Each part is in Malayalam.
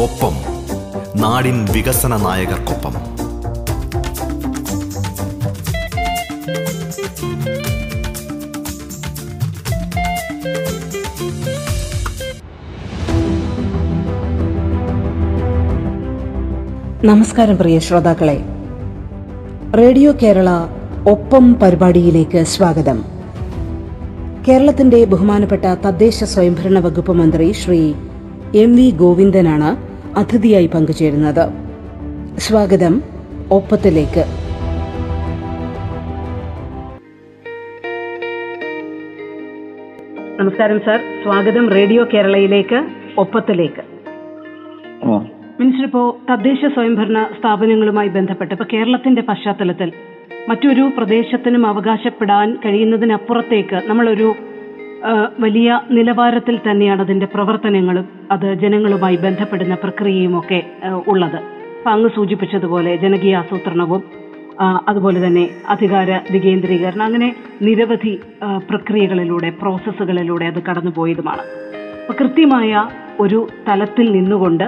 ഒപ്പം നാടിൻ വികസന നായകർക്കൊപ്പം. നമസ്കാരം പ്രിയ ശ്രോതാക്കളെ. റേഡിയോ കേരള ഒപ്പം പരിപാടിയിലേക്ക് സ്വാഗതം. കേരളത്തിന്റെ ബഹുമാനപ്പെട്ട തദ്ദേശ സ്വയംഭരണ വകുപ്പ് മന്ത്രി ശ്രീ എം വി ഗോവിന്ദനാണ് അതിഥിയായി പങ്കുചേരുന്നത്. സ്വാഗതം ഒപ്പത്തിലേക്ക് നമസ്കാരം സാർ. സ്വാഗതം റേഡിയോ കേരളയിലേക്ക് ഒപ്പത്തിലേക്ക്. മിനിസ്റ്റർ ഇപ്പോ തദ്ദേശ സ്വയംഭരണ സ്ഥാപനങ്ങളുമായി ബന്ധപ്പെട്ട് ഇപ്പൊ കേരളത്തിന്റെ പശ്ചാത്തലത്തിൽ മറ്റൊരു പ്രദേശത്തിനും അവകാശപ്പെടാൻ കഴിയുന്നതിനപ്പുറത്തേക്ക് നമ്മളൊരു വലിയ നിലവാരത്തിൽ തന്നെയാണ് അതിന്റെ പ്രവർത്തനങ്ങളും അത് ജനങ്ങളുമായി ബന്ധപ്പെടുന്ന പ്രക്രിയയുമൊക്കെ ഉള്ളത്. അപ്പൊ അങ്ങ് സൂചിപ്പിച്ചതുപോലെ ജനകീയ ആസൂത്രണവും അതുപോലെ തന്നെ അധികാര വികേന്ദ്രീകരണം അങ്ങനെ നിരവധി പ്രക്രിയകളിലൂടെ പ്രോസസ്സുകളിലൂടെ അത് കടന്നുപോയതുമാണ്. അപ്പൊ കൃത്യമായ ഒരു തലത്തിൽ നിന്നുകൊണ്ട്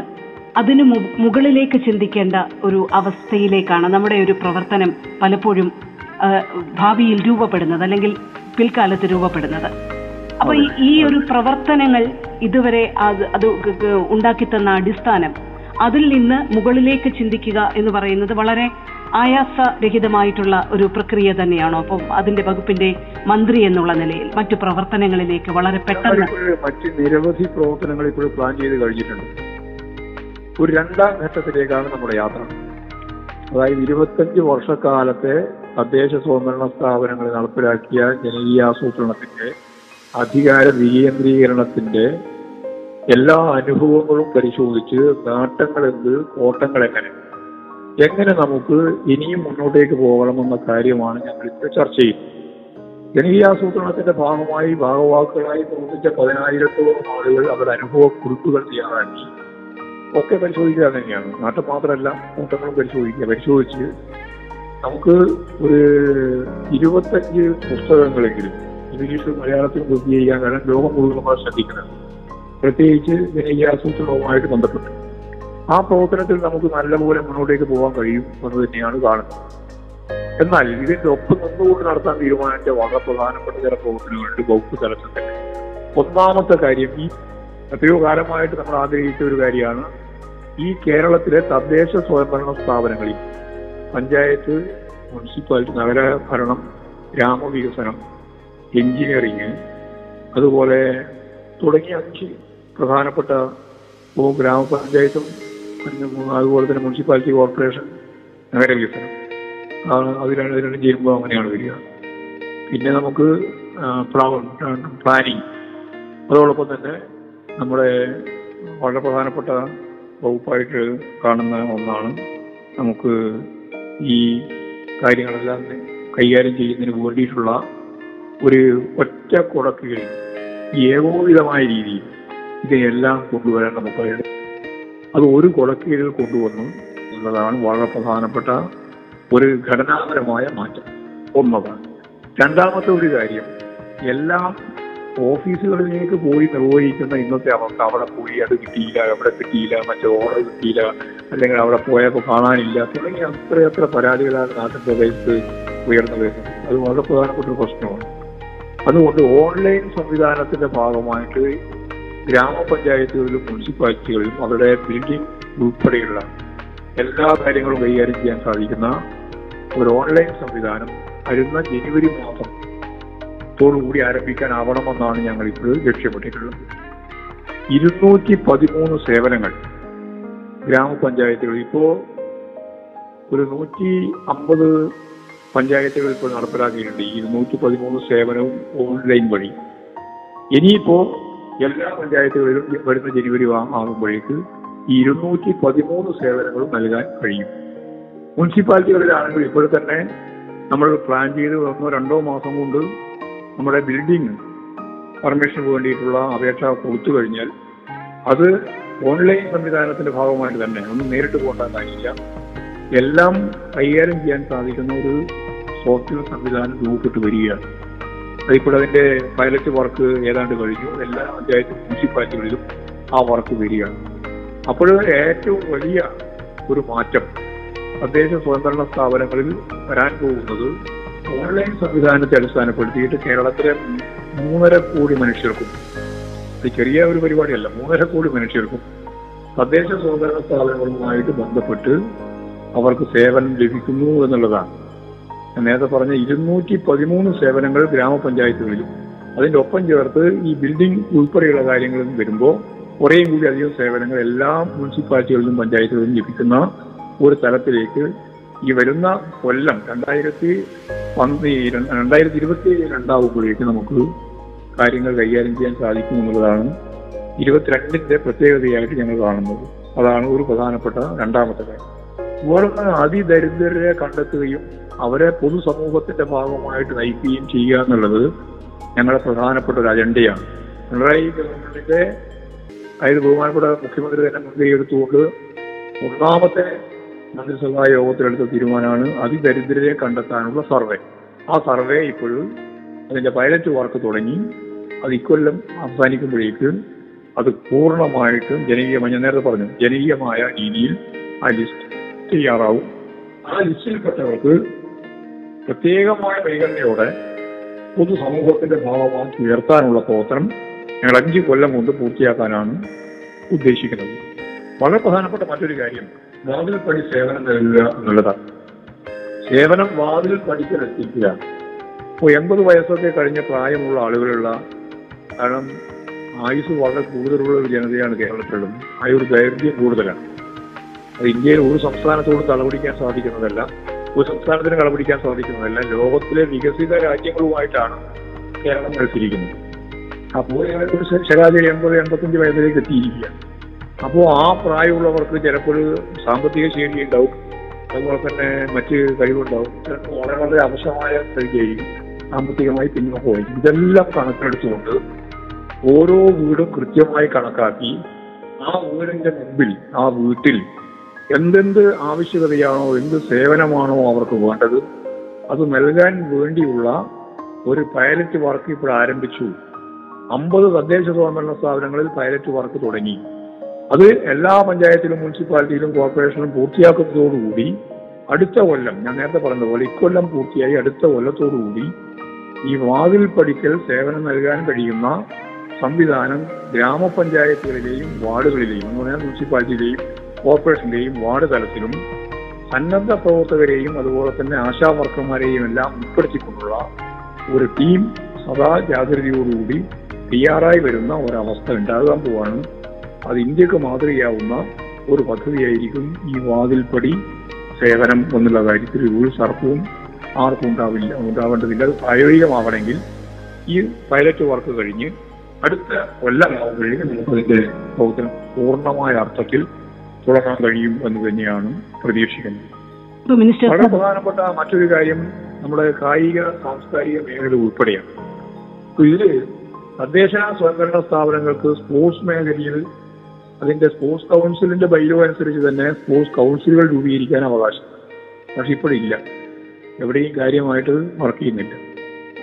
അതിന് മുകളിലേക്ക് ചിന്തിക്കേണ്ട ഒരു അവസ്ഥയിലേക്കാണ് നമ്മുടെ ഒരു പ്രവർത്തനം പലപ്പോഴും ഭാവിയിൽ രൂപപ്പെടുന്നത് അല്ലെങ്കിൽ പിൽക്കാലത്ത് രൂപപ്പെടുന്നത്. അപ്പൊ ഈ- ഒരു പ്രവർത്തനങ്ങൾ ഇതുവരെ അത് അത് ഉണ്ടാക്കി തന്ന അടിസ്ഥാനം അതിൽ നിന്ന് മുകളിലേക്ക് ചിന്തിക്കുക എന്ന് പറയുന്നത് വളരെ ആയാസരഹിതമായിട്ടുള്ള ഒരു പ്രക്രിയ തന്നെയാണോ? അപ്പം അതിന്റെ വകുപ്പിന്റെ മന്ത്രി എന്നുള്ള നിലയിൽ മറ്റു പ്രവർത്തനങ്ങളിലേക്ക് വളരെ പെട്ടെന്ന് മറ്റു നിരവധി പ്രവർത്തനങ്ങൾ ഇപ്പോൾ പ്ലാൻ ചെയ്ത് കഴിഞ്ഞിട്ടുണ്ട്. ഒരു രണ്ടാം ഘട്ടത്തിലേക്കാണ് നമ്മുടെ യാത്ര. അതായത് ഇരുപത്തഞ്ച് വർഷക്കാലത്തെ തദ്ദേശ സ്വയംഭരണ സ്ഥാപനങ്ങളിൽ നടപ്പിലാക്കിയ ജനകീയാസൂത്രണത്തിന്റെ അധികാര വികേന്ദ്രീകരണത്തിന്റെ എല്ലാ അനുഭവങ്ങളും പരിശോധിച്ച് നേട്ടങ്ങൾ എന്ത് കോട്ടങ്ങൾ എങ്ങനെ? എങ്ങനെ നമുക്ക് ഇനിയും മുന്നോട്ടേക്ക് പോകണമെന്ന കാര്യമാണ് ഞങ്ങൾ ഇപ്പോൾ ചർച്ച ചെയ്യുന്നത്. ജനകീയാസൂത്രണത്തിന്റെ ഭാഗമായി ഭാഗവാക്കുകളായി പ്രവർത്തിച്ച പതിനായിരത്തോളം ആളുകൾ അവരുടെ അനുഭവ കുറിപ്പുകൾ തയ്യാറാക്കി. ഒക്കെ പരിശോധിക്കുക തന്നെയാണ് നാട്ടിൽ മാത്രമല്ല കൂട്ടങ്ങളും പരിശോധിക്കുക. പരിശോധിച്ച് നമുക്ക് ഒരു ഇരുപത്തഞ്ച് പുസ്തകങ്ങളെങ്കിലും ഇംഗ്ലീഷ് മലയാളത്തിൽ ബുദ്ധി ചെയ്യാൻ കാരണം ലോകം മുഴുവൻ നമ്മൾ ശ്രദ്ധിക്കുന്നത് പ്രത്യേകിച്ച് ജനകീയാസൂത്രണവുമായിട്ട് ബന്ധപ്പെട്ട്. ആ പ്രവർത്തനത്തിൽ നമുക്ക് നല്ലപോലെ മുന്നോട്ടേക്ക് പോകാൻ കഴിയും എന്ന് തന്നെയാണ് കാണുന്നത്. എന്നാൽ ഇതിന്റെ ഒപ്പം നിന്നുകൊണ്ട് നടത്താൻ തീരുമാനിച്ച വളരെ പ്രധാനപ്പെട്ട ചില പ്രവർത്തനങ്ങളുണ്ട് വകുപ്പ് തലത്തിൽ തന്നെ ഒന്നാമത്തെ കാര്യം ഈ എത്രയോ കാലമായിട്ട് നമ്മൾ ആഗ്രഹിച്ച ഒരു കാര്യമാണ് ഈ കേരളത്തിലെ തദ്ദേശ സ്വയംഭരണ സ്ഥാപനങ്ങളിൽ പഞ്ചായത്ത് മുനിസിപ്പാലിറ്റി നഗരഭരണം ഗ്രാമവികസനം എഞ്ചിനീയറിംഗ് അതുപോലെ തുടങ്ങിയ അഞ്ച് പ്രധാനപ്പെട്ട ഗ്രാമപഞ്ചായത്തും അതുപോലെ തന്നെ മുനിസിപ്പാലിറ്റി കോർപ്പറേഷൻ നഗരവികസനം. ആ, അത് രണ്ട് ഇത് രണ്ടും ചെയ്യുമ്പോൾ അങ്ങനെയാണ് വരിക. പിന്നെ നമുക്ക് പ്ലാനിങ്. അതോടൊപ്പം തന്നെ നമ്മുടെ വളരെ പ്രധാനപ്പെട്ട വകുപ്പായിട്ട് കാണുന്ന ഒന്നാണ് നമുക്ക് ഈ കാര്യങ്ങളെല്ലാം കൈകാര്യം ചെയ്യുന്നതിന് വേണ്ടിയിട്ടുള്ള ഒരു ഒറ്റ കുടക്കീഴിൽ ഏകോപിതമായ രീതിയിൽ ഇതിനെല്ലാം കൊണ്ടുവരാൻ നമുക്ക് അത് ഒരു കുടക്കീഴിൽ കൊണ്ടുവന്നു എന്നുള്ളതാണ് വളരെ പ്രധാനപ്പെട്ട ഒരു ഘടനാപരമായ മാറ്റം. ഒന്നതാണ് രണ്ടാമത്തെ ഒരു കാര്യം എല്ലാം ഓഫീസുകളിലേക്ക് പോയി നിർവഹിക്കുന്ന ഇന്നത്തെ അവസ്ഥ. അവിടെ പോയി അത് കിട്ടിയില്ല അവിടെ കിട്ടിയില്ല മറ്റേ ഓർഡർ കിട്ടിയില്ല അല്ലെങ്കിൽ അവിടെ പോയപ്പോൾ കാണാനില്ല തുടങ്ങിയ അത്രയത്ര പരാതികളാണ് നാട്ടിൻ പ്രദേശത്ത് ഉയർന്നു വരുന്നത്. അത് വളരെ പ്രധാനപ്പെട്ട ഒരു പ്രശ്നമാണ്. അതുകൊണ്ട് ഓൺലൈൻ സംവിധാനത്തിന്റെ ഭാഗമായിട്ട് ഗ്രാമപഞ്ചായത്തുകളിലും മുനിസിപ്പാലിറ്റികളിലും അവരുടെ ബിൽഡിംഗ് ഉൾപ്പെടെയുള്ള എല്ലാ കാര്യങ്ങളും കൈകാര്യം ചെയ്യാൻ സാധിക്കുന്ന ഒരു ഓൺലൈൻ സംവിധാനം വരുന്ന ജനുവരി മാസം ത്തോടുകൂടി ആരംഭിക്കാനാവണമെന്നാണ് ഞങ്ങൾ ഇപ്പോൾ ലക്ഷ്യമിട്ടിട്ടുള്ളത്. ഇരുന്നൂറ്റി പതിമൂന്ന് സേവനങ്ങൾ ഗ്രാമപഞ്ചായത്തുകൾ ഇപ്പോൾ ഒരു നൂറ്റി അമ്പത് പഞ്ചായത്തുകൾ ഇപ്പോൾ നടപ്പിലാക്കിയിട്ടുണ്ട്. ഈ ഇരുന്നൂറ്റി പതിമൂന്ന് സേവനവും ഓൺലൈൻ വഴി. ഇനിയിപ്പോ എല്ലാ പഞ്ചായത്തുകളിലും വരുന്ന ജനുവരി ആകുമ്പോഴേക്ക് ഈ ഇരുന്നൂറ്റി പതിമൂന്ന് സേവനങ്ങളും നൽകാൻ കഴിയും. മുനിസിപ്പാലിറ്റികളിലാണെങ്കിൽ ഇപ്പോൾ തന്നെ നമ്മൾ പ്ലാൻ ചെയ്ത് ഒന്നോ രണ്ടോ മാസം കൊണ്ട് നമ്മുടെ ബിൽഡിംഗ് പെർമിഷന് വേണ്ടിയിട്ടുള്ള അപേക്ഷ കൊടുത്തു കഴിഞ്ഞാൽ അത് ഓൺലൈൻ സംവിധാനത്തിന്റെ ഭാഗമായിട്ട് തന്നെ ഒന്നും നേരിട്ട് പോകേണ്ട കാര്യമില്ല എല്ലാം കൈകാര്യം ചെയ്യാൻ സാധിക്കുന്ന ഒരു സോഫ്റ്റ്വെയർ സംവിധാനം രൂപപ്പെട്ട് വരികയാണ്. അതിപ്പോൾ അതിന്റെ പൈലറ്റ് വർക്ക് ഏതാണ്ട് കഴിഞ്ഞു. എല്ലാ പഞ്ചായത്ത് മുനിസിപ്പാലിറ്റികളിലും ആ വർക്ക് വരികയാണ്. അപ്പോൾ ഏറ്റവും വലിയ ഒരു മാറ്റം തദ്ദേശ സ്വയംഭരണ സ്ഥാപനങ്ങളിൽ വരാൻ പോകുന്നത് ഓൺലൈൻ സംവിധാനത്തെ അടിസ്ഥാനപ്പെടുത്തിയിട്ട് കേരളത്തിലെ മൂന്നര കോടി മനുഷ്യർക്കും ഇത് ചെറിയ ഒരു പരിപാടിയല്ല മൂന്നര കോടി മനുഷ്യർക്കും തദ്ദേശ സ്വയംഭരണ സ്ഥാപനങ്ങളുമായിട്ട് ബന്ധപ്പെട്ട് അവർക്ക് സേവനം ലഭിക്കുന്നു എന്നുള്ളതാണ്. നേരത്തെ പറഞ്ഞ ഇരുന്നൂറ്റി പതിമൂന്ന് സേവനങ്ങൾ ഗ്രാമപഞ്ചായത്തുകളിലും അതിന്റെ ഒപ്പം ചേർത്ത് ഈ ബിൽഡിംഗ് ഉൾപ്പെടെയുള്ള കാര്യങ്ങളും വരുമ്പോൾ കുറേയും കൂടി അധികം സേവനങ്ങൾ എല്ലാ മുനിസിപ്പാലിറ്റികളിലും പഞ്ചായത്തുകളിലും ലഭിക്കുന്ന ഒരു തലത്തിലേക്ക് ഈ വരുന്ന കൊല്ലം രണ്ടായിരത്തി രണ്ടായിരത്തി ഇരുപത്തി രണ്ടാവുമ്പോഴേക്ക് നമുക്ക് കാര്യങ്ങൾ കൈകാര്യം ചെയ്യാൻ സാധിക്കും എന്നുള്ളതാണ് ഇരുപത്തിരണ്ടിന്റെ പ്രത്യേകതയായിട്ട് ഞങ്ങൾ കാണുന്നത്. അതാണ് ഒരു പ്രധാനപ്പെട്ട രണ്ടാമത്തെ കാര്യം. വേറൊന്ന് അതിദരിദ്രരെ കണ്ടെത്തുകയും അവരെ പൊതുസമൂഹത്തിന്റെ ഭാഗമായിട്ട് നയിക്കുകയും ചെയ്യുക എന്നുള്ളത് ഞങ്ങളുടെ പ്രധാനപ്പെട്ട ഒരു അജണ്ടയാണ്. പിണറായി ഗവൺമെന്റിന്റെ അതായത് ബഹുമാനപ്പെട്ട മുഖ്യമന്ത്രി തന്നെ മുൻകൈ എടുത്തുകൊണ്ട് ഒന്നാമത്തെ മന്ത്രിസഭാ യോഗത്തിലെടുത്ത തീരുമാനമാണ് അതിദരിദ്രരെ കണ്ടെത്താനുള്ള സർവേ. ആ സർവേ ഇപ്പോഴും അതിന്റെ പൈലറ്റ് വർക്ക് തുടങ്ങി. അത് ഇക്കൊല്ലം അവസാനിക്കുമ്പോഴേക്ക് അത് പൂർണമായിട്ടും ജനകീയമായി ഞാൻ നേരത്തെ പറഞ്ഞു ജനകീയമായ രീതിയിൽ ആ ലിസ്റ്റ് തയ്യാറാവും. ആ ലിസ്റ്റിൽപ്പെട്ടവർക്ക് പ്രത്യേകമായ പരിഗണനയോടെ പൊതുസമൂഹത്തിന്റെ ഭാഗമാക്കി ഉയർത്താനുള്ള പ്രവർത്തനം ഞങ്ങൾ അഞ്ച് കൊല്ലം കൊണ്ട് പൂർത്തിയാക്കാനാണ് ഉദ്ദേശിക്കുന്നത്. വളരെ പ്രധാനപ്പെട്ട മറ്റൊരു കാര്യം വാതിൽ പടി സേവനം നൽകുക എന്നുള്ളതാണ്. സേവനം വാതിൽ പടിക്കലെത്തിക്കുക ഇപ്പോൾ എൺപത് വയസ്സൊക്കെ കഴിഞ്ഞ പ്രായമുള്ള ആളുകളുള്ള കാരണം ആയുസ് വളരെ കൂടുതലുള്ള ഒരു ജനതയാണ് കേരളത്തിലും ഒരു ദൈർഘ്യം കൂടുതലാണ്. ഇന്ത്യയിൽ ഒരു സംസ്ഥാനത്തോട് കളപിടിക്കാൻ സാധിക്കുന്നതല്ല ഒരു സംസ്ഥാനത്തിന് കളപിടിക്കാൻ സാധിക്കുന്നതല്ല ലോകത്തിലെ വികസിത രാജ്യങ്ങളുമായിട്ടാണ് കേരളം മത്സരിക്കുന്നത്. അപ്പോൾ ഏകദേശം ശരാശരി എൺപത് എൺപത്തഞ്ച് വയസ്സിലേക്ക് എത്തിയിരിക്കുക അപ്പോൾ ആ പ്രായമുള്ളവർക്ക് ചിലപ്പോൾ സാമ്പത്തിക ശേഷി ഉണ്ടാവും. അതുപോലെ തന്നെ മറ്റ് കഴിവുണ്ടാവും. ചിലപ്പോൾ വളരെ വളരെ അവശമായ സ്ഥിതിയായിരിക്കും സാമ്പത്തികമായി പിന്നോക്കമായിരിക്കും ഇതെല്ലാം കണക്കെടുത്തുകൊണ്ട് ഓരോ വീടും കൃത്യമായി കണക്കാക്കി ആ വീടിന്റെ മുമ്പിൽ ആ വീട്ടിൽ എന്തെന്ത് ആവശ്യകതയാണോ എന്ത് സേവനമാണോ അവർക്ക് വേണ്ടത് അത് നൽകാൻ വേണ്ടിയുള്ള ഒരു പൈലറ്റ് വർക്ക് ഇപ്പോൾ ആരംഭിച്ചു. അമ്പത് തദ്ദേശ സ്വയംഭരണ സ്ഥാപനങ്ങളിൽ പൈലറ്റ് വർക്ക് തുടങ്ങി. അത് എല്ലാ പഞ്ചായത്തിലും മുനിസിപ്പാലിറ്റിയിലും കോർപ്പറേഷനിലും പൂർത്തിയാക്കുന്നതോടുകൂടി അടുത്ത കൊല്ലം ഞാൻ നേരത്തെ പറഞ്ഞതുപോലെ ഇക്കൊല്ലം പൂർത്തിയായി അടുത്ത കൊല്ലത്തോടുകൂടി ഈ വാതിൽ പഠിക്കൽ സേവനം നൽകാൻ കഴിയുന്ന സംവിധാനം ഗ്രാമപഞ്ചായത്തുകളിലെയും വാർഡുകളിലെയും എന്ന് പറഞ്ഞാൽ മുനിസിപ്പാലിറ്റിയിലെയും കോർപ്പറേഷന്റെയും വാർഡ് തലത്തിലും സന്നദ്ധ പ്രവർത്തകരെയും അതുപോലെ തന്നെ ആശാ വർക്കർമാരെയും എല്ലാം ഉൾപ്പെടുത്തിക്കൊണ്ടുള്ള ഒരു ടീം സദാ ജാഗ്രതയോടുകൂടി തയ്യാറായി വരുന്ന ഒരവസ്ഥ ഉണ്ടാകാൻ പോവാണ്. അത് ഇന്ത്യയ്ക്ക് മാതൃകയാവുന്ന ഒരു പദ്ധതിയായിരിക്കും ഈ വാതിൽപ്പടി സേവനം എന്നുള്ള കാര്യത്തിൽ ഒരു സർപ്പവും ആർക്കും ഉണ്ടാവില്ല ഉണ്ടാവേണ്ടതില്ല. അത് പ്രായോഗികമാവണമെങ്കിൽ ഈ പൈലറ്റ് വർക്ക് കഴിഞ്ഞ് അടുത്ത കൊല്ലം കൊല്ലമാവുമ്പോഴേക്കും നമുക്കതിന്റെ പ്രവർത്തനം പൂർണമായ അർത്ഥത്തിൽ തുടങ്ങാൻ കഴിയും എന്ന് തന്നെയാണ് പ്രതീക്ഷിക്കുന്നത്. വളരെ പ്രധാനപ്പെട്ട മറ്റൊരു കാര്യം നമ്മുടെ കായിക സാംസ്കാരിക മേഖല ഉൾപ്പെടെയാണ്. ഇതിൽ തദ്ദേശ സ്വയംഭരണ സ്ഥാപനങ്ങൾക്ക് സ്പോർട്സ് മേഖലയിൽ അതിന്റെ സ്പോർട്സ് കൗൺസിലിന്റെ ബൈലോ അനുസരിച്ച് തന്നെ സ്പോർട്സ് കൗൺസിലുകൾ രൂപീകരിക്കാൻ അവകാശം. പക്ഷെ ഇപ്പോഴില്ല. എവിടെയും കാര്യമായിട്ട് വർക്ക് ചെയ്യുന്നില്ല.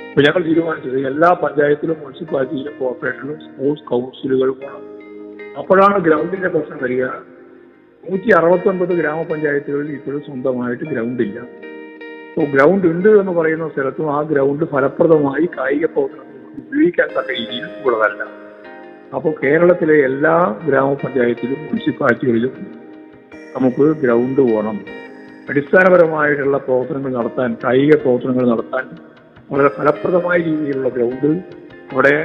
അപ്പൊ ഞങ്ങൾ തീരുമാനിച്ചത് എല്ലാ പഞ്ചായത്തിലും മുനിസിപ്പാലിറ്റിയിലും കോർപ്പറേഷനിലും സ്പോർട്സ് കൗൺസിലുകൾ വേണം അപ്പോഴാണ് ഗ്രൗണ്ടിന്റെ പ്രശ്നം വരിക. നൂറ്റി അറുപത്തി ഒൻപത് ഗ്രാമപഞ്ചായത്തുകളിൽ ഇപ്പോഴും സ്വന്തമായിട്ട് ഗ്രൗണ്ട് ഇല്ല അപ്പോൾ ഗ്രൗണ്ട് ഉണ്ട് എന്ന് പറയുന്ന സ്ഥലത്തും ആ ഗ്രൗണ്ട് ഫലപ്രദമായി കായിക പ്രവർത്തനങ്ങൾക്ക് ഉപയോഗിക്കാൻ തക്ക രീതിയിൽ ഉള്ളതല്ല. അപ്പോൾ കേരളത്തിലെ എല്ലാ ഗ്രാമപഞ്ചായത്തിലും മുനിസിപ്പാലിറ്റികളിലും നമുക്ക് ഗ്രൗണ്ട് വേണം. അടിസ്ഥാനപരമായിട്ടുള്ള പ്രവർത്തനങ്ങൾ നടത്താൻ കായിക പ്രവർത്തനങ്ങൾ നടത്താൻ വളരെ ഫലപ്രദമായ രീതിയിലുള്ള ഗ്രൗണ്ട് അവിടെ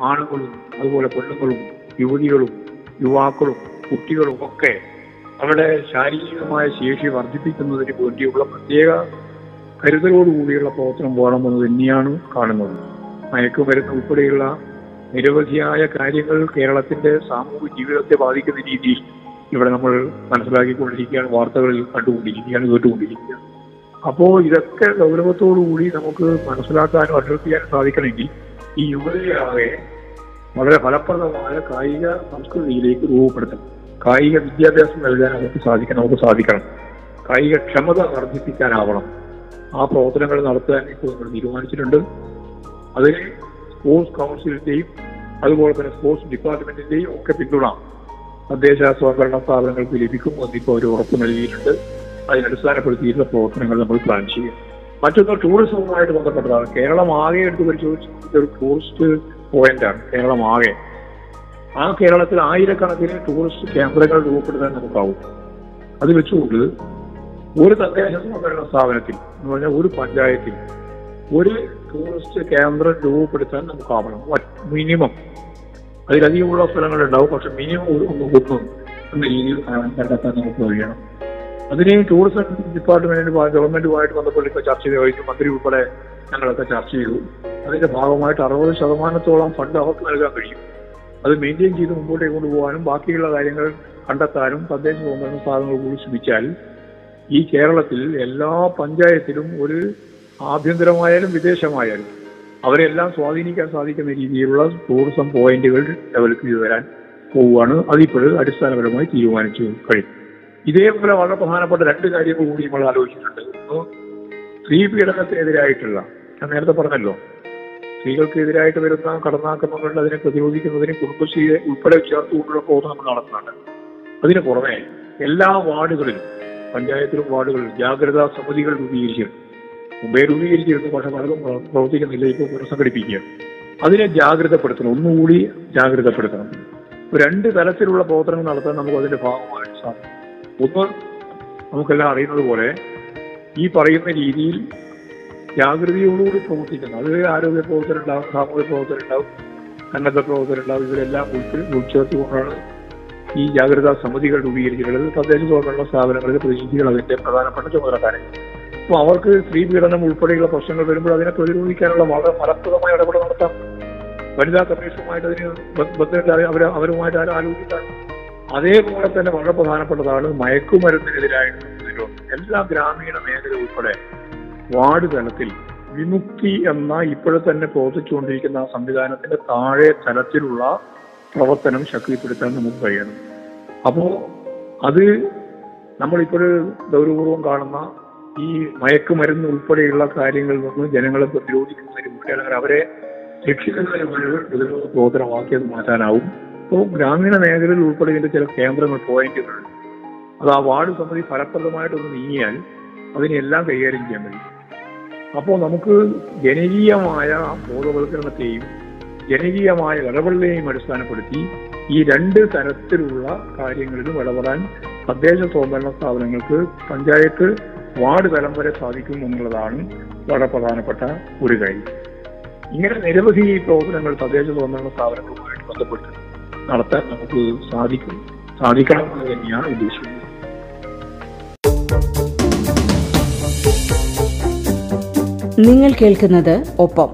ആണുങ്ങളും അതുപോലെ പെണ്ണുങ്ങളും യുവതികളും യുവാക്കളും കുട്ടികളും ഒക്കെ അവരുടെ ശാരീരികമായ ശേഷി വർദ്ധിപ്പിക്കുന്നതിന് വേണ്ടിയുള്ള പ്രത്യേക കരുതലോടുകൂടിയുള്ള പ്രവർത്തനം വേണമെന്ന് തന്നെയാണ് കാണുന്നത്. മയക്കുമരുന്ന് ഉൾപ്പെടെയുള്ള നിരവധിയായ കാര്യങ്ങൾ കേരളത്തിന്റെ സാമൂഹിക ജീവിതത്തെ ബാധിക്കുന്ന രീതിയിൽ ഇവിടെ നമ്മൾ മനസ്സിലാക്കിക്കൊണ്ടിരിക്കുകയാണ് വാർത്തകളിൽ കണ്ടുകൊണ്ടിരിക്കുകയാണ് കേട്ടുകൊണ്ടിരിക്കുകയാണ്. അപ്പോ ഇതൊക്കെ ഗൗരവത്തോടുകൂടി നമുക്ക് മനസ്സിലാക്കാനും അഡ്രസ് സാധിക്കണമെങ്കിൽ ഈ യുവതയാകെ വളരെ ഫലപ്രദമായ കായിക സംസ്കൃതിയിലേക്ക് രൂപപ്പെടുത്തണം. കായിക വിദ്യാഭ്യാസം നൽകാൻ അവർക്ക് സാധിക്കണം അവർക്ക് സാധിക്കണം. കായിക ക്ഷമത വർദ്ധിപ്പിക്കാനാവണം. ആ പ്രവർത്തനങ്ങൾ നടത്താൻ ഇപ്പോൾ നമ്മൾ തീരുമാനിച്ചിട്ടുണ്ട്. അതിന് സ്പോർട്സ് കൗൺസിലിന്റെയും അതുപോലെ തന്നെ സ്പോർട്സ് ഡിപ്പാർട്ട്മെന്റിന്റെയും ഒക്കെ പിന്തുണ തദ്ദേശ സ്വയംഭരണ സ്ഥാപനങ്ങൾക്ക് ലഭിക്കും എന്നിപ്പോൾ ഒരു ഉറപ്പ് നൽകിയിട്ടുണ്ട്. അതിനടിസ്ഥാനപ്പെടുത്തിയിട്ടുള്ള പ്രവർത്തനങ്ങൾ നമ്മൾ പ്ലാൻ ചെയ്യും മറ്റൊന്ന് ടൂറിസവുമായിട്ട് ബന്ധപ്പെട്ടതാണ്. കേരളം ആകെ എടുത്ത് പരിശോധിച്ച് ഒരു ടൂറിസ്റ്റ് പോയിന്റാണ് കേരളം ആകെ ആ കേരളത്തിൽ ആയിരക്കണക്കിന് ടൂറിസ്റ്റ് കേന്ദ്രങ്ങൾ രൂപപ്പെടുത്താൻ നമുക്കാവും അത് വെച്ചുകൊണ്ട് ഒരു തദ്ദേശ സ്വയംഭരണ സ്ഥാപനത്തിൽ എന്ന് പറഞ്ഞാൽ ഒരു പഞ്ചായത്തിൽ ഒരു ടൂറിസ്റ്റ് കേന്ദ്രം രൂപപ്പെടുത്താൻ നമുക്കാവണം. മിനിമം അതിലധികമുള്ള സ്ഥലങ്ങളുണ്ടാവും. പക്ഷെ മിനിമം ഒരു ഒന്ന് ഒന്ന് എന്ന രീതിയിൽ കണ്ടെത്താൻ നമുക്ക് കഴിയണം. അതിന് ടൂറിസം ഡിപ്പാർട്ട്മെന്റിന് ഗവൺമെന്റുമായിട്ട് ബന്ധപ്പെട്ട് ഇപ്പൊ ചർച്ച ചെയ്ത് കഴിഞ്ഞു. മന്ത്രി ഉൾപ്പെടെ ഞങ്ങളൊക്കെ ചർച്ച ചെയ്തു. അതിന്റെ ഭാഗമായിട്ട് അറുപത് ശതമാനത്തോളം ഫണ്ട് അവർക്ക് നൽകാൻ കഴിയും. അത് മെയിന്റെയിൻ ചെയ്ത് മുമ്പോട്ടേക്ക് കൊണ്ടുപോകാനും ബാക്കിയുള്ള കാര്യങ്ങൾ കണ്ടെത്താനും തദ്ദേശ സ്വയംഭരണ സ്ഥാപനങ്ങൾ കൂടി ശ്രമിച്ചാൽ ഈ കേരളത്തിൽ എല്ലാ പഞ്ചായത്തിലും ഒരു ആഭ്യന്തരമായാലും വിദേശമായാലും അവരെല്ലാം സ്വാധീനിക്കാൻ സാധിക്കുന്ന രീതിയിലുള്ള ടൂറിസം പോയിന്റുകൾ ഡെവലപ്പ് ചെയ്തു വരാൻ പോവുകയാണ്. അതിപ്പോൾ അടിസ്ഥാനപരമായി തീരുമാനിച്ചു കഴിഞ്ഞു. ഇതേപോലെ വളരെ പ്രധാനപ്പെട്ട രണ്ട് കാര്യങ്ങൾ കൂടി നമ്മൾ ആലോചിച്ചിട്ടുണ്ട്. ഒന്ന് സ്ത്രീ പീഡനത്തിനെതിരായിട്ടുള്ള ഞാൻ നേരത്തെ പറഞ്ഞല്ലോ സ്ത്രീകൾക്കെതിരായിട്ട് വരുന്ന കടന്നാക്രമങ്ങളിൽ അതിനെ പ്രതിരോധിക്കുന്നതിന് കുടുംബശ്രീയെ ഉൾപ്പെടെ ചേർത്തുകൊണ്ടുള്ള നമ്മൾ നടത്തുന്നുണ്ട്. അതിന് പുറമെ എല്ലാ വാർഡുകളിലും പഞ്ചായത്തിലും വാർഡുകളിലും ജാഗ്രതാ സമിതികൾ രൂപീകരിച്ചിട്ടുണ്ട്. മുമ്പേ രൂപീകരിച്ചിരുന്നു പക്ഷെ പലതും പ്ര- പ്രവർത്തിക്കുന്നില്ല ഇപ്പോൾ പുനഃസംഘടിപ്പിക്കുക അതിനെ ജാഗ്രതപ്പെടുത്തണം ഒന്നുകൂടി ജാഗ്രതപ്പെടുത്തണം. രണ്ട് തലത്തിലുള്ള പ്രവർത്തനങ്ങൾ നടത്താൻ നമുക്ക് അതിന്റെ ഭാഗമായിട്ട് സാധിക്കും. ഒന്ന് നമുക്കെല്ലാം അറിയുന്നത് പോലെ ഈ പറയുന്ന രീതിയിൽ ജാഗ്രതയോടുകൂടി പ്രവർത്തിക്കണം അത് ആരോഗ്യ പ്രവർത്തനമുണ്ടാവും സാമൂഹ്യ പ്രവർത്തനമുണ്ടാവും സന്നദ്ധ പ്രവർത്തനമുണ്ടാവും ഇവരെല്ലാം ഉൾച്ചേർത്തുകൊണ്ടാണ് ഈ ജാഗ്രതാ സമിതികൾ രൂപീകരിച്ചിട്ടുള്ളത്. തദ്ദേശ സ്വയംഭരണ സ്ഥാപനങ്ങളിലെ പ്രതിനിധികൾ അതിന്റെ പ്രധാനപ്പെട്ട ചുമതലക്കാരെ അപ്പൊ അവർക്ക് സ്ത്രീ പീഡനം ഉൾപ്പെടെയുള്ള പ്രശ്നങ്ങൾ വരുമ്പോൾ അതിനെ പ്രതിരോധിക്കാനുള്ള വളരെ ഫലപ്രദമായ ഇടപെടൽ നടത്താം. വനിതാ കമ്മീഷനുമായിട്ട് അതിന് ബന്ധപ്പെട്ട് അവർ അവരുമായിട്ട് ആലോചിക്കാണ് അതേപോലെ തന്നെ വളരെ പ്രധാനപ്പെട്ടതാണ് മയക്കുമരുന്നിനെതിരായിട്ടുള്ള എല്ലാ ഗ്രാമീണ മേഖല ഉൾപ്പെടെ വാർഡ് തലത്തിൽ വിമുക്തി എന്ന ഇപ്പോഴെ തന്നെ പ്രവർത്തിച്ചുകൊണ്ടിരിക്കുന്ന ആ സംവിധാനത്തിന്റെ താഴെ തലത്തിലുള്ള പ്രവർത്തനം ശക്തിപ്പെടുത്താൻ നമുക്ക് കഴിയണം. അപ്പോ അത് നമ്മളിപ്പോൾ ഗൗരവപൂർവം കാണുന്ന ഈ മയക്കുമരുന്ന് ഉൾപ്പെടെയുള്ള കാര്യങ്ങളിൽ നിന്ന് ജനങ്ങളെ പ്രതിരോധിക്കുന്നതിന് മുമ്പേ അവരെ രക്ഷിക്കുന്നതിന് മുമ്പ് പ്രതിരോധ പ്രവർത്തനമാക്കിയത് മാറ്റാനാവും. അപ്പോൾ ഗ്രാമീണ മേഖലയിൽ ഉൾപ്പെടെ ഇതിന്റെ ചില കേന്ദ്രങ്ങൾ പോയിന്റുകൾ അത് ആ വാർഡ് സമിതി ഫലപ്രദമായിട്ടൊന്ന് നീങ്ങിയാൽ അതിനെല്ലാം കൈകാര്യം ചെയ്യാൻ കഴിയും. അപ്പോൾ നമുക്ക് ജനകീയമായ ബോധവൽക്കരണത്തെയും ജനകീയമായ ഇടപെടലിനെയും അടിസ്ഥാനപ്പെടുത്തി ഈ രണ്ട് തരത്തിലുള്ള കാര്യങ്ങളിലും ഇടപെടാൻ തദ്ദേശ സ്വയംഭരണ സ്ഥാപനങ്ങൾക്ക് പഞ്ചായത്ത് വാർഡ് തലം വരെ സാധിക്കും എന്നുള്ളതാണ് വളരെ പ്രധാനപ്പെട്ട ഒരു കാര്യം. ഇങ്ങനെ നിരവധി പ്രവർത്തനങ്ങൾ തദ്ദേശ സ്വയംഭരണ സ്ഥാപനങ്ങളുമായിട്ട് ബന്ധപ്പെട്ട് നടത്താൻ നമുക്ക് സാധിക്കും സാധിക്കണം എന്ന് തന്നെയാണ് ഉദ്ദേശിക്കുന്നത്. നിങ്ങൾ കേൾക്കുന്നത് ഒപ്പം.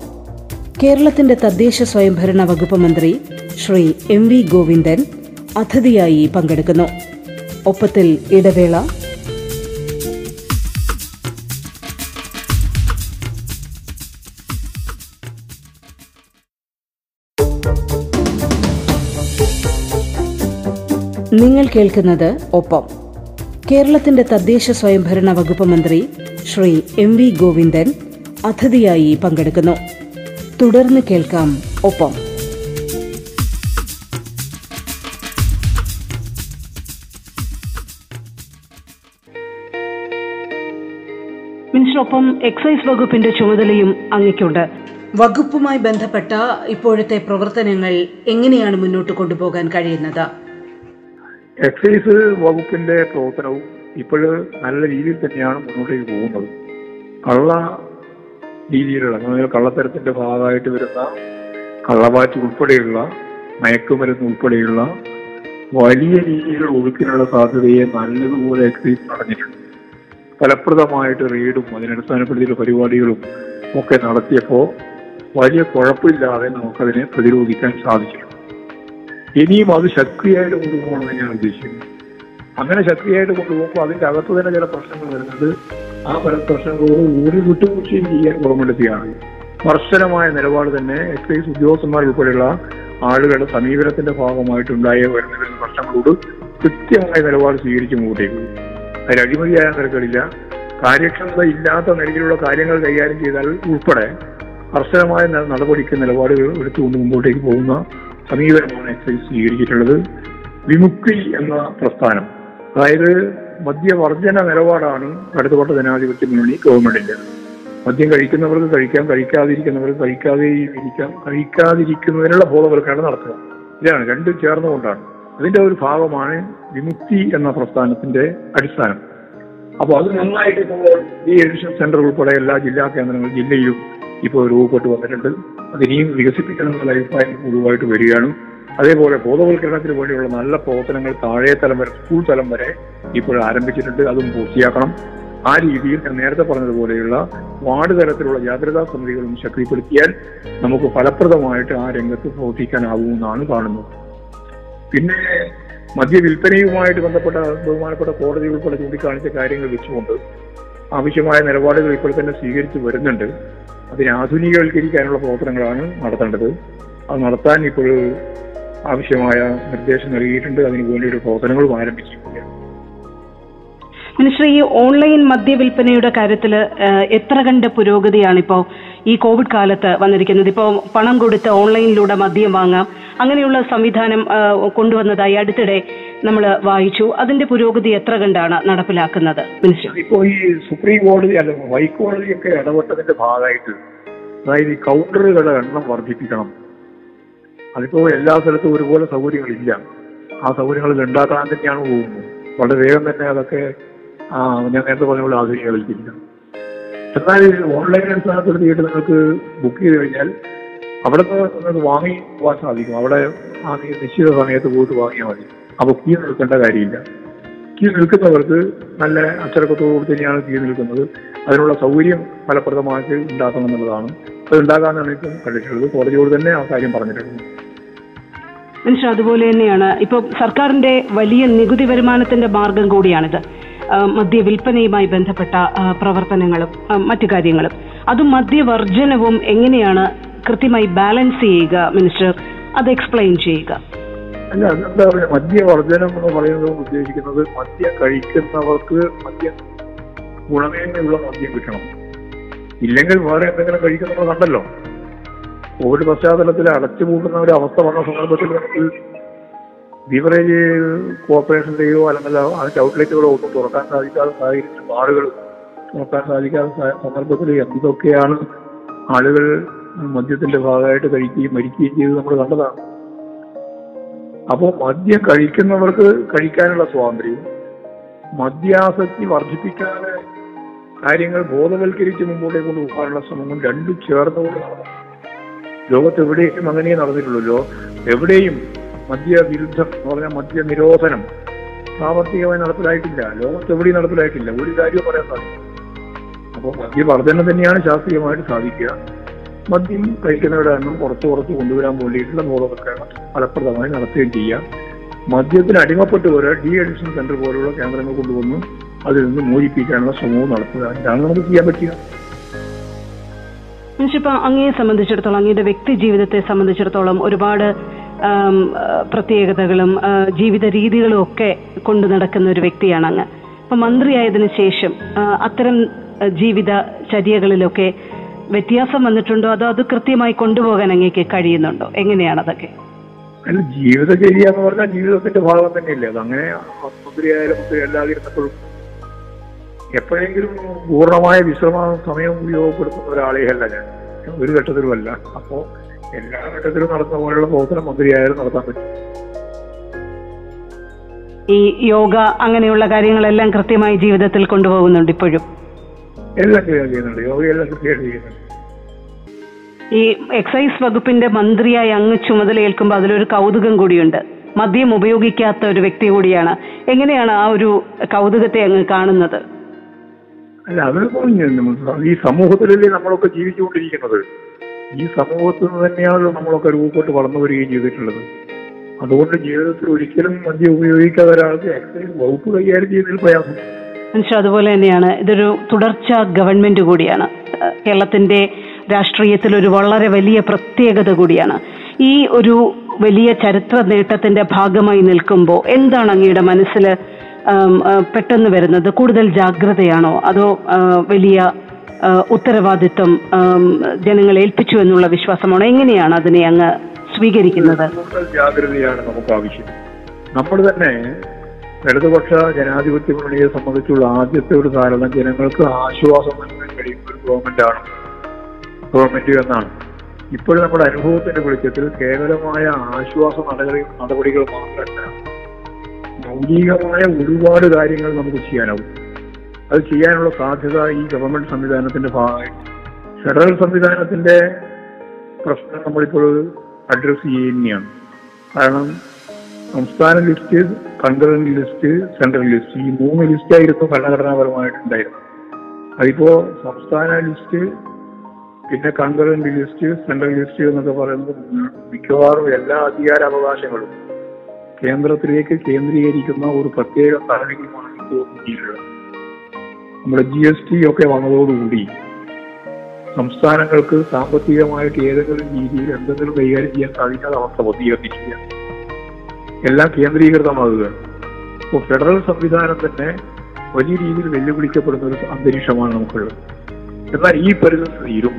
കേരളത്തിന്റെ തദ്ദേശ സ്വയംഭരണ വകുപ്പ് മന്ത്രി ശ്രീ എം വി ഗോവിന്ദൻ അതിഥിയായി പങ്കെടുക്കുന്നു. ഒപ്പത്തിൽ ഇടവേള. നിങ്ങൾ കേൾക്കുന്നത് ഒപ്പം. കേരളത്തിന്റെ തദ്ദേശ സ്വയംഭരണ വകുപ്പ് മന്ത്രി ശ്രീ എം വി ഗോവിന്ദൻ അതിഥിയായി പങ്കെടുക്കുന്നു. തുടർന്ന് കേൾക്കാം ഒപ്പം. മിനിസ്റ്ററൊപ്പം എക്സൈസ് വകുപ്പിന്റെ ചുമതലയും അങ്ങയ്ക്കുണ്ട്. വകുപ്പുമായി ബന്ധപ്പെട്ട ഇപ്പോഴത്തെ പ്രവർത്തനങ്ങൾ എങ്ങനെയാണ് മുന്നോട്ട് കൊണ്ടുപോകാൻ കഴിയുന്നത്? എക്സൈസ് വകുപ്പിന്റെ പ്രവർത്തനവും ഇപ്പോഴ് നല്ല രീതിയിൽ തന്നെയാണ് മുന്നോട്ടേക്ക് പോകുന്നത്. കള്ള രീതിയിലുള്ള കള്ളത്തരത്തിന്റെ ഭാഗമായിട്ട് വരുന്ന കള്ളവാറ്റ് ഉൾപ്പെടെയുള്ള മയക്കുമരുന്ന് ഉൾപ്പെടെയുള്ള വലിയ രീതിയിലുള്ള ഒഴുക്കിനുള്ള സാധ്യതയെ നല്ലതുപോലെ എക്സൈസ് നടന്നിട്ടുണ്ട് ഫലപ്രദമായിട്ട് റെയ്ഡും അതിനടിസ്ഥാനപ്പെടുത്തിയുള്ള പരിപാടികളും ഒക്കെ നടത്തിയപ്പോൾ വലിയ കുഴപ്പമില്ലാതെ നമുക്കതിനെ പ്രതിരോധിക്കാൻ സാധിച്ചിട്ടുണ്ട്. ഇനിയും അത് ശക്തിയായിട്ട് കൊണ്ടുപോകണമെന്ന് ഞാൻ ഉദ്ദേശിക്കുന്നു. അങ്ങനെ ശക്തിയായിട്ട് കൊണ്ടുപോകുമ്പോൾ അതിന്റെ അകത്ത് തന്നെ ചില പ്രശ്നങ്ങൾ വരുന്നത് ആ പ്രശ്നങ്ങളോട് ഒരു വിട്ടുവീഴ്ചയും ചെയ്യാൻ ഗവൺമെന്റ് തയ്യാറാണ് കർശനമായ നിലപാട് തന്നെ എക്സൈസ് ഉദ്യോഗസ്ഥന്മാർ ഉൾപ്പെടെയുള്ള ആളുകളുടെ സമീപനത്തിന്റെ ഭാഗമായിട്ടുണ്ടായ വരുന്ന പ്രശ്നങ്ങളോട് കൃത്യമായ നിലപാട് സ്വീകരിച്ച് മുമ്പോട്ടേക്ക് അതിൽ അഴിമതിയായ നിരക്കുകളില്ല. കാര്യക്ഷമത ഇല്ലാത്ത നിലയിലുള്ള കാര്യങ്ങൾ കൈകാര്യം ചെയ്താൽ ഉൾപ്പെടെ കർശനമായ നടപടിക്ക് നിലപാടുകൾ എടുത്തുകൊണ്ട് മുമ്പോട്ടേക്ക് പോകുന്ന സമീപനമാണ് എക്സൈസ് സ്വീകരിച്ചിട്ടുള്ളത്. വിമുക്തി എന്ന പ്രസ്ഥാനം. അതായത് മദ്യവർജന നിലപാടാണ് ഇടതുപക്ഷ ജനാധിപത്യ മുന്നണി ഗവൺമെന്റിന്റെ. മദ്യം കഴിക്കുന്നവർക്ക് കഴിക്കാം കഴിക്കാതിരിക്കുന്നവർക്ക് കഴിക്കാതെ ഇരിക്കാം കഴിക്കാതിരിക്കുന്നതിനുള്ള ബോധവൽക്കരണം നടത്തുക. ഇതാണ് രണ്ടും ചേർന്നുകൊണ്ടാണ്. അതിന്റെ ഒരു ഭാഗമാണ് വിമുക്തി എന്ന പ്രസ്ഥാനത്തിന്റെ അടിസ്ഥാനം. അപ്പോൾ അത് നന്നായിട്ട് ഇപ്പോൾ ഈ എഡിഷൻ സെന്റർ ഉൾപ്പെടെ എല്ലാ ജില്ലാ കേന്ദ്രങ്ങളും ജില്ലയിലും ഇപ്പോൾ രൂപപ്പെട്ടു വന്നിട്ടുണ്ട്. അതിനെയും വികസിപ്പിക്കണം എന്നുള്ള അഭിപ്രായം പൊതുവായിട്ട് വരികയാണ്. അതേപോലെ ബോധവൽക്കരണത്തിന് വേണ്ടിയുള്ള നല്ല പ്രവർത്തനങ്ങൾ താഴെ തലം വരെ സ്കൂൾ തലം വരെ ഇപ്പോൾ ആരംഭിച്ചിട്ടുണ്ട്. അതും പൂർത്തിയാക്കണം. ആ രീതിയിൽ നേരത്തെ പറഞ്ഞതുപോലെയുള്ള വാർഡ് തലത്തിലുള്ള ജാഗ്രതാ സമിതികളും ശക്തിപ്പെടുത്തിയാൽ നമുക്ക് ഫലപ്രദമായിട്ട് ആ രംഗത്ത് പ്രവർത്തിക്കാനാവുമെന്നാണ് കാണുന്നത്. പിന്നെ മദ്യവിൽപ്പനയുമായിട്ട് ബന്ധപ്പെട്ട ബഹുമാനപ്പെട്ട കോടതി ഉൾപ്പെടെ ചൂണ്ടിക്കാണിച്ച കാര്യങ്ങൾ വെച്ചുകൊണ്ട് ആവശ്യമായ നിലപാടുകൾ ഇപ്പോൾ തന്നെ സ്വീകരിച്ചു വരുന്നുണ്ട്. അതിനെ ആധുനികവൽക്കരിക്കാനുള്ള പ്രവർത്തനങ്ങളാണ് നടത്തേണ്ടത്. അത് നടത്താൻ ഇപ്പോൾ ആവശ്യമായ നിർദ്ദേശം നൽകിയിട്ടുണ്ട്. അതിനു വേണ്ടിയിട്ട് പ്രവർത്തനങ്ങളും ആരംഭിച്ചിരിക്കുകയാണ് മിനിസ്റ്റർ ഈ ഓൺലൈൻ മദ്യവിൽപ്പനയുടെ കാര്യത്തിൽ എത്ര കണ്ട പുരോഗതിയാണ് ഇപ്പോൾ ഈ കോവിഡ് കാലത്ത് വന്നിരിക്കുന്നത്? ഇപ്പോ പണം കൊടുത്ത് ഓൺലൈനിലൂടെ മദ്യം വാങ്ങാം. അങ്ങനെയുള്ള സംവിധാനം കൊണ്ടുവന്നതായി അടുത്തിടെ നമ്മൾ വായിച്ചു. അതിന്റെ പുരോഗതി എത്ര കണ്ടാണ് നടപ്പിലാക്കുന്നത്? മിനിസ്റ്റർ. ഇപ്പോ ഈ സുപ്രീം കോടതി അല്ല ഹൈക്കോടതിയൊക്കെ ഇടപെട്ടതിന്റെ ഭാഗമായിട്ട് അതായത് ഈ കൗണ്ടറുകളുടെ എണ്ണം വർദ്ധിപ്പിക്കണം. അതിപ്പോ എല്ലാ സ്ഥലത്തും ഒരുപോലെ സൗകര്യങ്ങളില്ല. ആ സൗകര്യങ്ങളിൽ ഉണ്ടാക്കാൻ തന്നെയാണ് പോകുന്നത്. വളരെ വേഗം തന്നെ അതൊക്കെ ഞാൻ നേരത്തെ പറഞ്ഞ പോലെ ആധുനികവൽക്കരിക്കണം എന്നാൽ ഓൺലൈൻ അടിസ്ഥാനത്തിൽ തിയേറ്റർ നിങ്ങൾക്ക് ബുക്ക് ചെയ്ത് കഴിഞ്ഞാൽ അവിടെ നിന്ന് വാങ്ങി പോകാൻ സാധിക്കും. അവിടെ ആ നിശ്ചിത സമയത്ത് പോയിട്ട് വാങ്ങിയാൽ മതി. അപ്പൊ കീ നിൽക്കേണ്ട കാര്യമില്ല. കീ നിൽക്കുന്നവർക്ക് നല്ല അച്ചടക്കത്തോട് തന്നെയാണ് കീ നിൽക്കുന്നത്. അതിനുള്ള സൗകര്യം ഫലപ്രദമായിട്ട് ഉണ്ടാക്കണം എന്നുള്ളതാണ്. അത് ഉണ്ടാകാനാണ് ഇപ്പം കണ്ടിട്ടുള്ളത്. കോടതിയോട് തന്നെ ആ കാര്യം പറഞ്ഞിട്ടുണ്ട്. മിനിസ്റ്റർ അതുപോലെ തന്നെയാണ് ഇപ്പോൾ സർക്കാരിന്റെ വലിയ നികുതി വരുമാനത്തിന്റെ മാർഗം കൂടിയാണിത്. മദ്യ മദ്യവിൽപ്പനയുമായി ബന്ധപ്പെട്ട പ്രവർത്തനങ്ങളും മറ്റു കാര്യങ്ങളും. അതും മദ്യവർജനവും എങ്ങനെയാണ് കൃത്യമായി ബാലൻസ് ചെയ്യുക മിനിസ്റ്റർ? അത് എക്സ്പ്ലെയിൻ ചെയ്യുക. അല്ല എന്താ പറയുക മദ്യവർജനം എന്ന് പറയുന്നത് ഉദ്ദേശിക്കുന്നത് മദ്യം കഴിക്കുന്നവർക്ക് മദ്യം ഗുണമേന്മയുള്ള മദ്യം കിട്ടണം. ഇല്ലെങ്കിൽ വേറെ എന്തെങ്കിലും കഴിക്കുന്നവർ കണ്ടല്ലോ കോവിഡ് പശ്ചാത്തലത്തിൽ അടച്ചുപൂട്ടുന്ന ഒരു അവസ്ഥ വന്ന സന്ദർഭത്തിൽ നമുക്ക് ബീവറേജ് കോർപ്പറേഷന്റെയോ അല്ലെങ്കിൽ അതിന്റെ ഔട്ട്ലെറ്റുകളോ ഒന്നും തുറക്കാൻ സാധിക്കാത്ത സാഹചര്യത്തിൽ ബാറുകൾ തുറക്കാൻ സാധിക്കാത്ത സന്ദർഭത്തിൽ എന്തൊക്കെയാണ് ആളുകൾ മദ്യത്തിന്റെ ഭാഗമായിട്ട് കഴിക്കുകയും മരിക്കുകയും ചെയ്ത് നമ്മൾ കണ്ടതാണ്. അപ്പോൾ മദ്യം കഴിക്കുന്നവർക്ക് കഴിക്കാനുള്ള സ്വാതന്ത്ര്യവും മദ്യാസക്തി വർദ്ധിപ്പിക്കാതെ കാര്യങ്ങൾ ബോധവൽക്കരിച്ച് മുമ്പോട്ടേക്ക് കൊണ്ടുപോകാനുള്ള ശ്രമങ്ങൾ രണ്ടും ചേർന്നുകൊണ്ട് നടന്നു ലോകത്ത് എവിടെയും അങ്ങനെ നടന്നിട്ടുള്ളൂ. എവിടെയും മദ്യവിരുദ്ധം എന്ന് പറഞ്ഞാൽ മദ്യ നിരോധനം പ്രാവർത്തികമായി നടപ്പിലായിട്ടില്ല. ലോകത്ത് എവിടെയും നടപ്പിലായിട്ടില്ല. ഒരു കാര്യവും പറയാൻ സാധിക്കും അപ്പോൾ മദ്യവർദ്ധന തന്നെയാണ് ശാസ്ത്രീയമായിട്ട് സാധിക്കുക. മദ്യം കഴിക്കുന്നവരുടെ എണ്ണം കുറച്ച് കുറച്ച് കൊണ്ടുവരാൻ വേണ്ടിയിട്ടുള്ള ബോധവൽക്കരണം ഫലപ്രദമായി നടത്തുകയും ചെയ്യാം. മദ്യത്തിന് അടിമപ്പെട്ട് വരെ ഡി അഡിക്ഷൻ സെന്റർ പോലുള്ള കേന്ദ്രങ്ങൾ കൊണ്ടുവന്ന് അതിൽ നിന്ന് മോചിപ്പിക്കാനുള്ള ശ്രമവും നടത്തുക. ഇതാണ് നമുക്ക് ചെയ്യാൻ പറ്റുക. ഇപ്പൊ അങ്ങയെ സംബന്ധിച്ചിടത്തോളം അങ്ങയുടെ വ്യക്തി ജീവിതത്തെ സംബന്ധിച്ചിടത്തോളം ഒരുപാട് പ്രത്യേകതകളും ജീവിത രീതികളും ഒക്കെ കൊണ്ടു നടക്കുന്ന ഒരു വ്യക്തിയാണ് അങ്ങ്. അപ്പൊ മന്ത്രിയായതിനു ശേഷം അത്തരം ജീവിത ചര്യകളിലൊക്കെ വ്യത്യാസം വന്നിട്ടുണ്ടോ? അതോ അത് കൃത്യമായി കൊണ്ടുപോകാൻ അങ്ങേക്ക് കഴിയുന്നുണ്ടോ? എങ്ങനെയാണ് അതൊക്കെ? അല്ല ജീവിതചര്യ എന്ന് പറഞ്ഞാൽ ജീവിതത്തിന്റെ ഭാഗം തന്നെയല്ലേ? അത് അങ്ങനെ മന്ത്രിയായാലും മന്ത്രി അല്ലാതിരുന്നപ്പോഴും എപ്പോഴെങ്കിലും പൂർണമായ വിശ്രമ സമയം ഉപയോഗപ്പെടുത്തുന്ന ഒരാളെയല്ല ഞാൻ. ഒരു ഘട്ടത്തിലുമല്ല. അപ്പോ എല്ലാ ഘട്ടത്തിലും നടന്ന പോലെയുള്ള പ്രവർത്തനം മന്ത്രിയായാലും നടത്താൻ പറ്റും. ഈ യോഗ അങ്ങനെയുള്ള കാര്യങ്ങളെല്ലാം കൃത്യമായി ജീവിതത്തിൽ കൊണ്ടുപോകുന്നുണ്ട് ഇപ്പോഴും? എല്ലാം ചെയ്യുന്നുണ്ട്. യോഗയെല്ലാം കൃത്യമായിട്ട് ചെയ്യുന്നുണ്ട്. ഈ എക്സൈസ് വകുപ്പിന്റെ മന്ത്രിയായി അങ്ങ് ചുമതലയേൽക്കുമ്പോൾ അതിലൊരു കൗതുകം കൂടിയുണ്ട്. മദ്യം ഉപയോഗിക്കാത്ത ഒരു വ്യക്തി കൂടിയാണ്. എങ്ങനെയാണ് ആ ഒരു കൗതുകത്തെ അങ്ങ് കാണുന്നത്? അല്ല അത് ഈ സമൂഹത്തിലല്ലേ നമ്മളൊക്കെ ജീവിച്ചുകൊണ്ടിരിക്കുന്നത്? ഈ സമൂഹത്തിൽ നിന്ന് തന്നെയാണല്ലോ നമ്മളൊക്കെ രൂപപ്പെട്ട് വളർന്നു വരികയും ചെയ്തിട്ടുള്ളത്. അതുകൊണ്ട് ജീവിതത്തിൽ ഒരിക്കലും മദ്യം ഉപയോഗിക്കാതെ ഒരാൾക്ക് എക്സൈസ് വകുപ്പ് കൈകാര്യം ചെയ്യുന്നതിൽ പ്രയാസം. മനുഷ്യ അതുപോലെ തന്നെയാണ്. ഇതൊരു തുടർച്ച ഗവൺമെന്റ് കൂടിയാണ്. കേരളത്തിന്റെ രാഷ്ട്രീയത്തിൽ ഒരു വളരെ വലിയ പ്രത്യേകത കൂടിയാണ്. ഈ ഒരു വലിയ ചരിത്ര നേട്ടത്തിന്റെ ഭാഗമായി നിൽക്കുമ്പോൾ എന്താണ് അങ്ങയുടെ മനസ്സിൽ പെട്ടെന്ന് വരുന്നത് കൂടുതൽ ജാഗ്രതയാണോ? അതോ വലിയ ഉത്തരവാദിത്വം ജനങ്ങളെ ഏൽപ്പിച്ചു എന്നുള്ള വിശ്വാസമാണോ? എങ്ങനെയാണ് അതിനെ അങ്ങ് സ്വീകരിക്കുന്നത്? കൂടുതൽ ജാഗ്രതയാണ് നമുക്ക് ആവശ്യം. നമ്മൾ തന്നെ ഇടതുപക്ഷ ജനാധിപത്യ മുന്നണിയെ സംബന്ധിച്ചുള്ള ആദ്യത്തെ ഒരു ധാരണ ജനങ്ങൾക്ക് ആശ്വാസം നൽകാൻ കഴിയുന്ന ഒരു ഗവൺമെന്റാണ് ഗവൺമെന്റ് എന്നാണ്. ഇപ്പോഴും നമ്മുടെ അനുഭവത്തിന്റെ വെളിച്ചത്തിൽ കേവലമായ ആശ്വാസ നടപടി നടപടികൾ മാത്രമല്ല മൗലികമായ ഒരുപാട് കാര്യങ്ങൾ നമുക്ക് ചെയ്യാനാവും. അത് ചെയ്യാനുള്ള സാധ്യത ഈ ഗവൺമെന്റ് സംവിധാനത്തിന്റെ ഭാഗമായിട്ട് ഫെഡറൽ സംവിധാനത്തിന്റെ പ്രശ്നം നമ്മളിപ്പോൾ അഡ്രസ് ചെയ്യുന്നതാണ്. കാരണം സംസ്ഥാന list concurrent list central list ഈ മൂന്ന് ലിസ്റ്റായിരുന്നു ഭരണഘടനാപരമായിട്ടുണ്ടായിരുന്നത് അതിപ്പോ സംസ്ഥാന ലിസ്റ്റ് പിന്നെ കൺകറന്റ് ലിസ്റ്റ് സെൻട്രൽ ലിസ്റ്റ് എന്നൊക്കെ പറയുന്നത് മിക്കവാറും എല്ലാ അധികാര അവകാശങ്ങളും കേന്ദ്രത്തിലേക്ക് കേന്ദ്രീകരിക്കുന്ന ഒരു പ്രത്യേക സാഹചര്യമാണ് ഇന്ത്യയിലുള്ളത്. നമ്മുടെ ജി എസ് ടി ഒക്കെ വന്നതോടുകൂടി സംസ്ഥാനങ്ങൾക്ക് സാമ്പത്തികമായിട്ട് ഏതെങ്കിലും രീതിയിൽ എന്തെങ്കിലും കൈകാര്യം ചെയ്യാൻ സാധിക്കാത്ത അവസ്ഥ വന്നിരിക്കുകയാണ് എല്ലാം കേന്ദ്രീകൃതമാകുക. ഇപ്പോൾ ഫെഡറൽ സംവിധാനം തന്നെ വലിയ രീതിയിൽ വെല്ലുവിളിക്കപ്പെടുന്ന ഒരു അന്തരീക്ഷമാണ് നമുക്കുള്ളത്. എന്നാൽ ഈ പരിസ്ഥിതിയിലും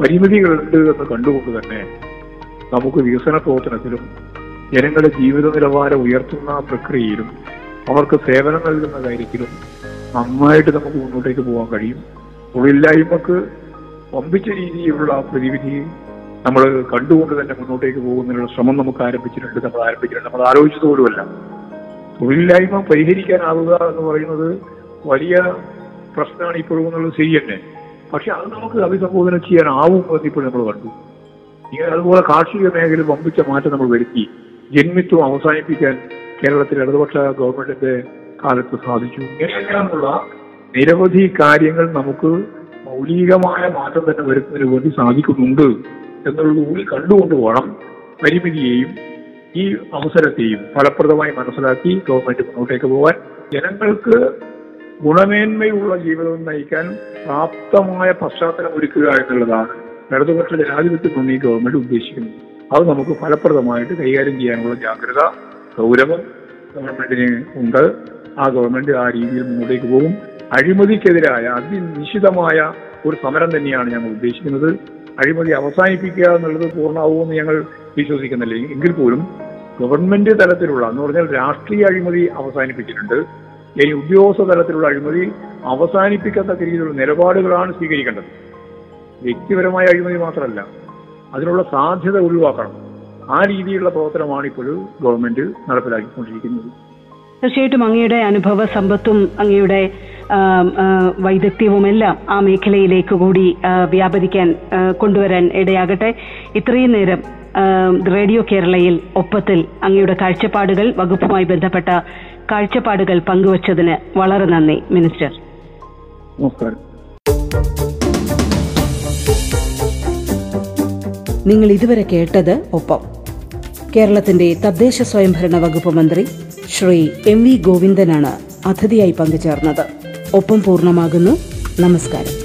പരിമിതികളുണ്ട് എന്ന് കണ്ടുകൊണ്ട് തന്നെ നമുക്ക് വികസന പ്രവർത്തനത്തിലും ജനങ്ങളുടെ ജീവിത നിലവാരം ഉയർത്തുന്ന പ്രക്രിയയിലും അവർക്ക് സേവനം നൽകുന്ന കാര്യത്തിലും നന്നായിട്ട് നമുക്ക് മുന്നോട്ടേക്ക് പോകാൻ കഴിയും. തൊഴിലില്ലായ്മക്ക് വമ്പിച്ച രീതിയിലുള്ള പ്രതിവിധി നമ്മൾ കണ്ടുകൊണ്ട് തന്നെ മുന്നോട്ടേക്ക് പോകുന്നതിനുള്ള ശ്രമം നമുക്ക് ആരംഭിച്ചിട്ടുണ്ട് നമ്മൾ ആരംഭിച്ചിട്ടുണ്ട്. നമ്മൾ ആലോചിച്ചത് പോലുമല്ല. തൊഴിലില്ലായ്മ പരിഹരിക്കാനാവുക എന്ന് പറയുന്നത് വലിയ പ്രശ്നമാണ് ഇപ്പോഴും എന്നുള്ളത് ശരി തന്നെ. പക്ഷെ അത് നമുക്ക് അഭിസംബോധന ചെയ്യാനാവും എന്ന് ഇപ്പോൾ നമ്മൾ കണ്ടു. ഇങ്ങനെ അതുപോലെ കാർഷിക മേഖലയിൽ വമ്പിച്ച മാറ്റം നമ്മൾ വരുത്തി. ജന്മിത്വം അവസാനിപ്പിക്കാൻ കേരളത്തിലെ ഇടതുപക്ഷ ഗവൺമെന്റിന്റെ കാലത്ത് സാധിച്ചു. ഇങ്ങനെയെല്ലാമുള്ള നിരവധി കാര്യങ്ങൾ നമുക്ക് മൗലികമായ മാറ്റം തന്നെ വരുന്നതിന് വേണ്ടി സാധിക്കുന്നുണ്ട് എന്നുള്ളത് കൂടി കണ്ടുകൊണ്ട് വേണം പരിമിതിയെയും ഈ അവസരത്തെയും ഫലപ്രദമായി മനസ്സിലാക്കി ഗവൺമെന്റ് മുന്നോട്ടേക്ക് പോകാൻ ജനങ്ങൾക്ക് ഗുണമേന്മയുള്ള ജീവിതം നയിക്കാൻ പ്രാപ്തമായ പശ്ചാത്തലം ഒരുക്കുക എന്നുള്ളതാണ് ഇടതുപക്ഷ ജനാധിപത്യം ഗവൺമെന്റ് ഉദ്ദേശിക്കുന്നത്. അത് നമുക്ക് ഫലപ്രദമായിട്ട് കൈകാര്യം ചെയ്യാനുള്ള ജാഗ്രത ഗൗരവം ഗവൺമെന്റിന് ഉണ്ട്. ആ ഗവൺമെന്റ് ആ രീതിയിൽ മുന്നോട്ടേക്ക് പോകും. അഴിമതിക്കെതിരായ അതിനിശ്ചിതമായ ഒരു സമരം തന്നെയാണ് ഞങ്ങൾ ഉദ്ദേശിക്കുന്നത്. അഴിമതി അവസാനിപ്പിക്കുക എന്നുള്ളത് പൂർണമാവുമെന്ന് ഞങ്ങൾ വിശ്വസിക്കുന്നില്ല. എങ്കിൽ പോലും ഗവൺമെന്റ് തലത്തിലുള്ള എന്ന് പറഞ്ഞാൽ രാഷ്ട്രീയ അഴിമതി അവസാനിപ്പിച്ചിട്ടുണ്ട്. ഇനി ഉദ്യോഗസ്ഥ തലത്തിലുള്ള അഴിമതി അവസാനിപ്പിക്കത്തക്ക രീതിയിലുള്ള നിലപാടുകളാണ് സ്വീകരിക്കേണ്ടത്. വ്യക്തിപരമായ അഴിമതി മാത്രമല്ല അതിനുള്ള സാധ്യത ഒഴിവാക്കണം. ആ രീതിയിലുള്ള പ്രവർത്തനമാണ് ഇപ്പോഴും ഗവൺമെന്റ് നടപ്പിലാക്കിക്കൊണ്ടിരിക്കുന്നത്. തീർച്ചയായിട്ടും അങ്ങയുടെ അനുഭവ സമ്പത്തും അങ്ങയുടെ വൈദഗ്ധ്യവും എല്ലാം ആ മേഖലയിലേക്ക് കൂടി വ്യാപരിക്കാൻ കൊണ്ടുവരാൻ ഇടയാകട്ടെ. ഇത്രയും നേരം റേഡിയോ കേരളയിൽ ഒപ്പത്തിൽ അങ്ങയുടെ കാഴ്ചപ്പാടുകൾ വകുപ്പുമായി ബന്ധപ്പെട്ട കാഴ്ചപ്പാടുകൾ പങ്കുവച്ചതിന് വളരെ നന്ദി മിനിസ്റ്റർ. നമസ്കാരം. നിങ്ങൾ ഇതുവരെ കേട്ടത് ഒപ്പം. കേരളത്തിന്റെ തദ്ദേശ സ്വയംഭരണ വകുപ്പ് മന്ത്രി ശ്രീ എം വി ഗോവിന്ദനാണ് അതിഥിയായി പങ്കുചേർന്നത്. ഒപ്പം പൂർണമാകുന്നു. നമസ്കാരം.